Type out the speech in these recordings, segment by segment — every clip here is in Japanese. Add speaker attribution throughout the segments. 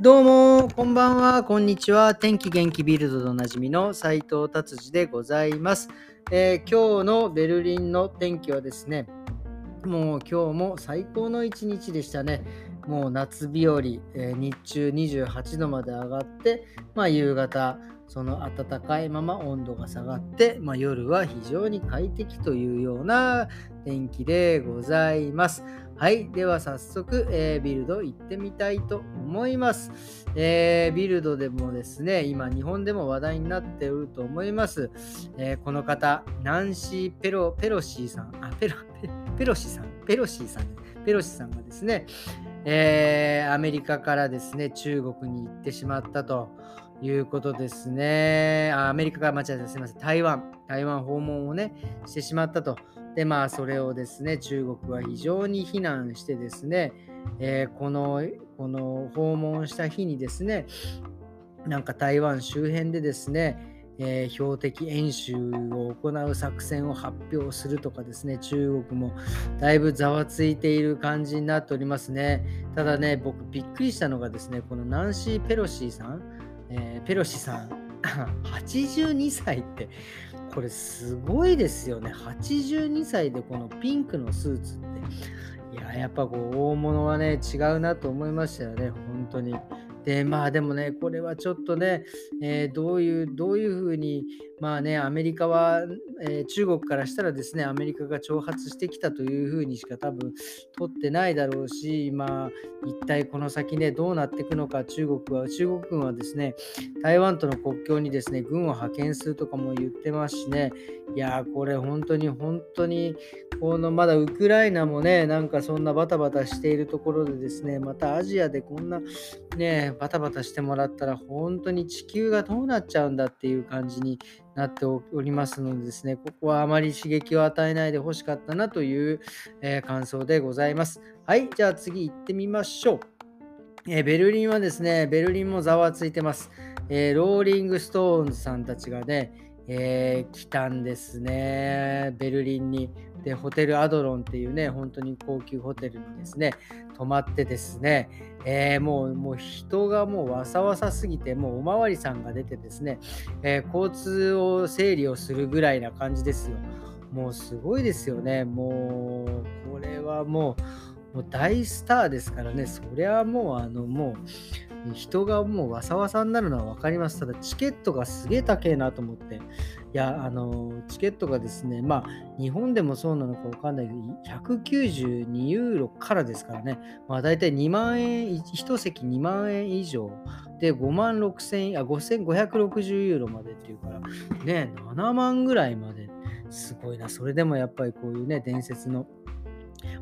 Speaker 1: どうも、こんばんは、こんにちは。天気元気ビルドでおなじみの斎藤達治でございます、えー今日のベルリンの天気はですね、もう今日も最高の一日でしたね。もう夏日和、えー日中28度まで上がって、まあ、夕方、その暖かいまま温度が下がって、まあ、夜は非常に快適というような天気でございます。はい。では早速、えービルド行ってみたいと思います。えービルドでもですね、今日本でも話題になっていると思います。えーこの方、ナンシー・ペロペロシーさん、あ、ペロ、ペロシさん、ペロシーさん、ペロシさんがですね、えーアメリカからですね、中国に行ってしまったということですね。あアメリカから間違えた、すみません、台湾、台湾訪問をね、してしまったと。で、まあ、それをですね、中国は非常に非難してですね、えーこの、この訪問した日にですね、なんか台湾周辺でですね、えー標的演習を行う作戦を発表するとかですね、中国もだいぶざわついている感じになっておりますね。ただね、僕びっくりしたのがですね、このナンシー・ペロシーさん、ペロシさん、82歳って、これすごいですよね。82歳でこのピンクのスーツって。いや、やっぱこう大物はね、違うなと思いましたよね、本当に。で、まあでもね、これはちょっとね、えーどういう、どういうふうに、まあね、アメリカは、えー中国からしたらですね、アメリカが挑発してきたというふうにしか多分取ってないだろうし、まあ一体この先ね、どうなっていくのか、中国は、中国軍はですね、台湾との国境にですね、軍を派遣するとかも言ってますしね、いや、これ本当に本当に、このまだウクライナもね、なんかそんなバタバタしているところでですね、またアジアでこんなね、バタバタしてもらったら、本当に地球がどうなっちゃうんだっていう感じになっておりますのでですね、ここはあまり刺激を与えないでほしかったなという、えー感想でございます。はい、じゃあ次行ってみましょう。えーベルリンはですね、ベルリンもざわついてます。えーローリング・ストーンズさんたちがね、えー来たんですね、ベルリンに。で、ホテルアドロンっていうね、本当に高級ホテルにですね、泊まってですね、えーもうもう人がもうわさわさすぎて、もうおまわりさんが出てですね、えー交通を整理をするぐらいな感じですよ。もうすごいですよね。もう、これはもう、もう大スターですからね、そりゃもう、あの、もう、人がもうわさわさになるのは分かります。ただ、チケットがすげえ高えなと思って。いや、あの、チケットがですね、まあ、日本でもそうなのか分かんないけど、192ユーロからですからね、まあ、大体2万円、1席2万円以上で5万6千あ、5560ユーロまでっていうから、ね、7万ぐらいまで、すごいな。それでもやっぱりこういうね、伝説の、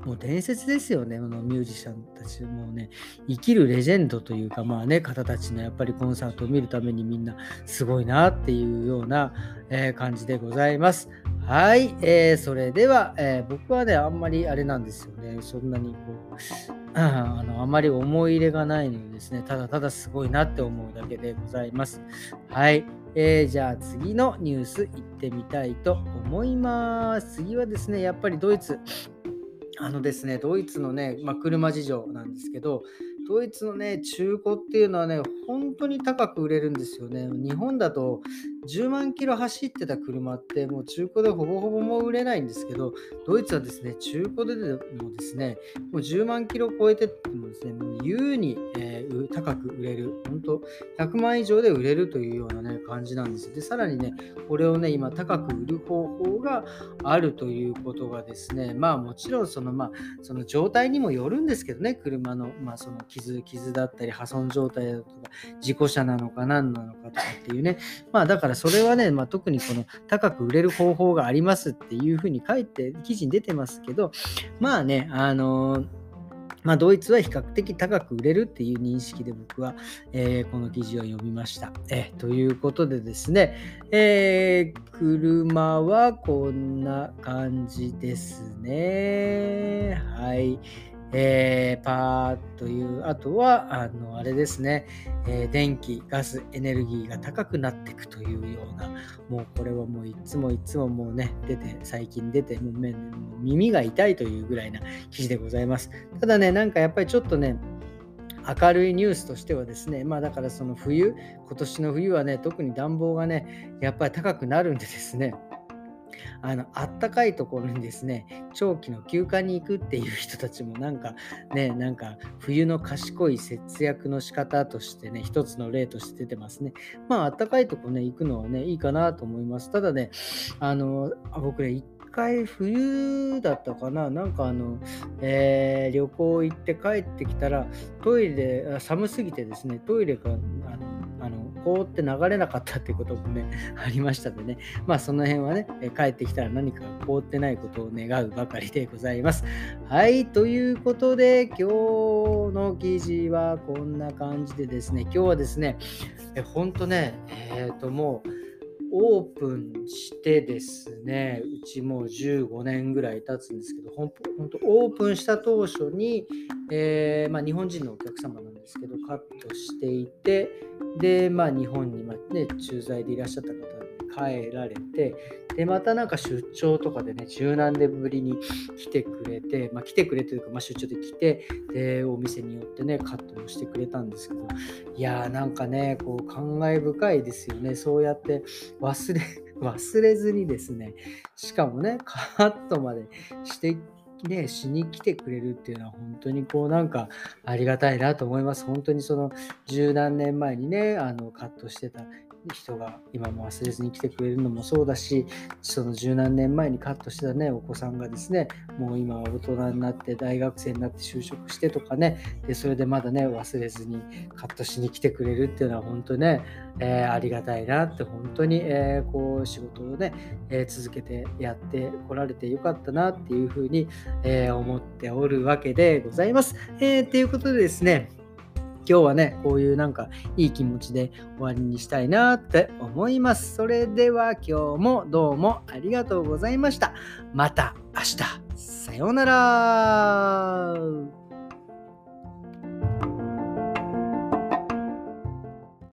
Speaker 1: もう伝説ですよね、あのミュージシャンたち、もうね、生きるレジェンドというか、まあね、方たちのやっぱりコンサートを見るためにみんなすごいなっていうような、えー感じでございます。はい、えーそれでは、えー僕はね、あんまりあれなんですよね、そんなにこう、あのあまり思い入れがないのでですね、ただただすごいなって思うだけでございます。はい、えーじゃあ次のニュース行ってみたいと思います。次はですね、やっぱりドイツ。あのですね、ドイツのね、まあ、車事情なんですけど、ドイツのね、中古っていうのはね、本当に高く売れるんですよね。日本だと10万キロ走ってた車ってもう中古でほぼほぼもう売れないんですけど、ドイツはですね、中古でもですね、もう10万キロ超えてってもですね、もう優に、えー高く売れる、本当100万以上で売れるというようなね、感じなんです。で、さらにね、これをね、今高く売る方法があるということがですね、まあもちろんそのまあその状態にもよるんですけどね、車のまあその傷、傷だったり破損状態だとか、事故車なのか何なのかとかっていうね、まあだからそれはね、まあ特にこの高く売れる方法がありますっていうふうに書いて、記事に出てますけど、まあね、あのーまあ、ドイツは比較的高く売れるっていう認識で僕は、えーこの記事を読みました。えーということでですね、えー車はこんな感じですね。はい。えーパーという、あとは、あの、あれですね、えー電気、ガス、エネルギーが高くなっていくというような、もうこれはもういつもいつももうね、出て、最近出て、もう耳が痛いというぐらいな記事でございます。ただね、なんかやっぱりちょっとね、明るいニュースとしてはですね、まあだからその冬、今年の冬はね、特に暖房がね、やっぱり高くなるんでですね、あのあったかいところにですね長期の休暇に行くっていう人たちもなんかねなんか冬の賢い節約の仕方としてね一つの例として出てますね。まああったかいとこね行くのはねいいかなと思います。ただねあのあ僕ね回冬だったかななんかあの、えー、旅行行って帰ってきたらトイレ寒すぎてですねトイレがあのあの凍って流れなかったっていうこともね ありましたのでね。まあその辺はね帰ってきたら何か凍ってないことを願うばかりでございます。はいということで今日の記事はこんな感じでですね。今日はですねえほんとねえっ、ー、ともうオープンしてですね、うちもう15年ぐらい経つんですけど、本当オープンした当初に、えー、まあ、日本人のお客様なんですけど、カットしていて、で、まあ、日本に、まね、駐在でいらっしゃった方帰られて、で、またなんか出張とかでね、十何年ぶりに来てくれて、まあ、来てくれというか、まあ、出張で来て、で、お店によってね、カットもしてくれたんですけど、いやーなんかね、こう、感慨深いですよね。そうやって忘れ、忘れずにですね、しかもね、カットまでしてね、しに来てくれるっていうのは本当にこうなんかありがたいなと思います。本当にその十何年前にね、あのカットしてた人が今も忘れずに来てくれるのもそうだしその十何年前にカットしたねお子さんがですねもう今は大人になって大学生になって就職してとかねでそれでまだね忘れずにカットしに来てくれるっていうのは本当ね、えー、ありがたいなって本当に、えー、こう仕事をね、えー、続けてやってこられてよかったなっていうふうに、え思っておるわけでございます。えー、ということでですね今日はね、こういうなんかいい気持ちで終わりにしたいなって思います。それでは今日もどうもありがとうございました。また明日。さようなら。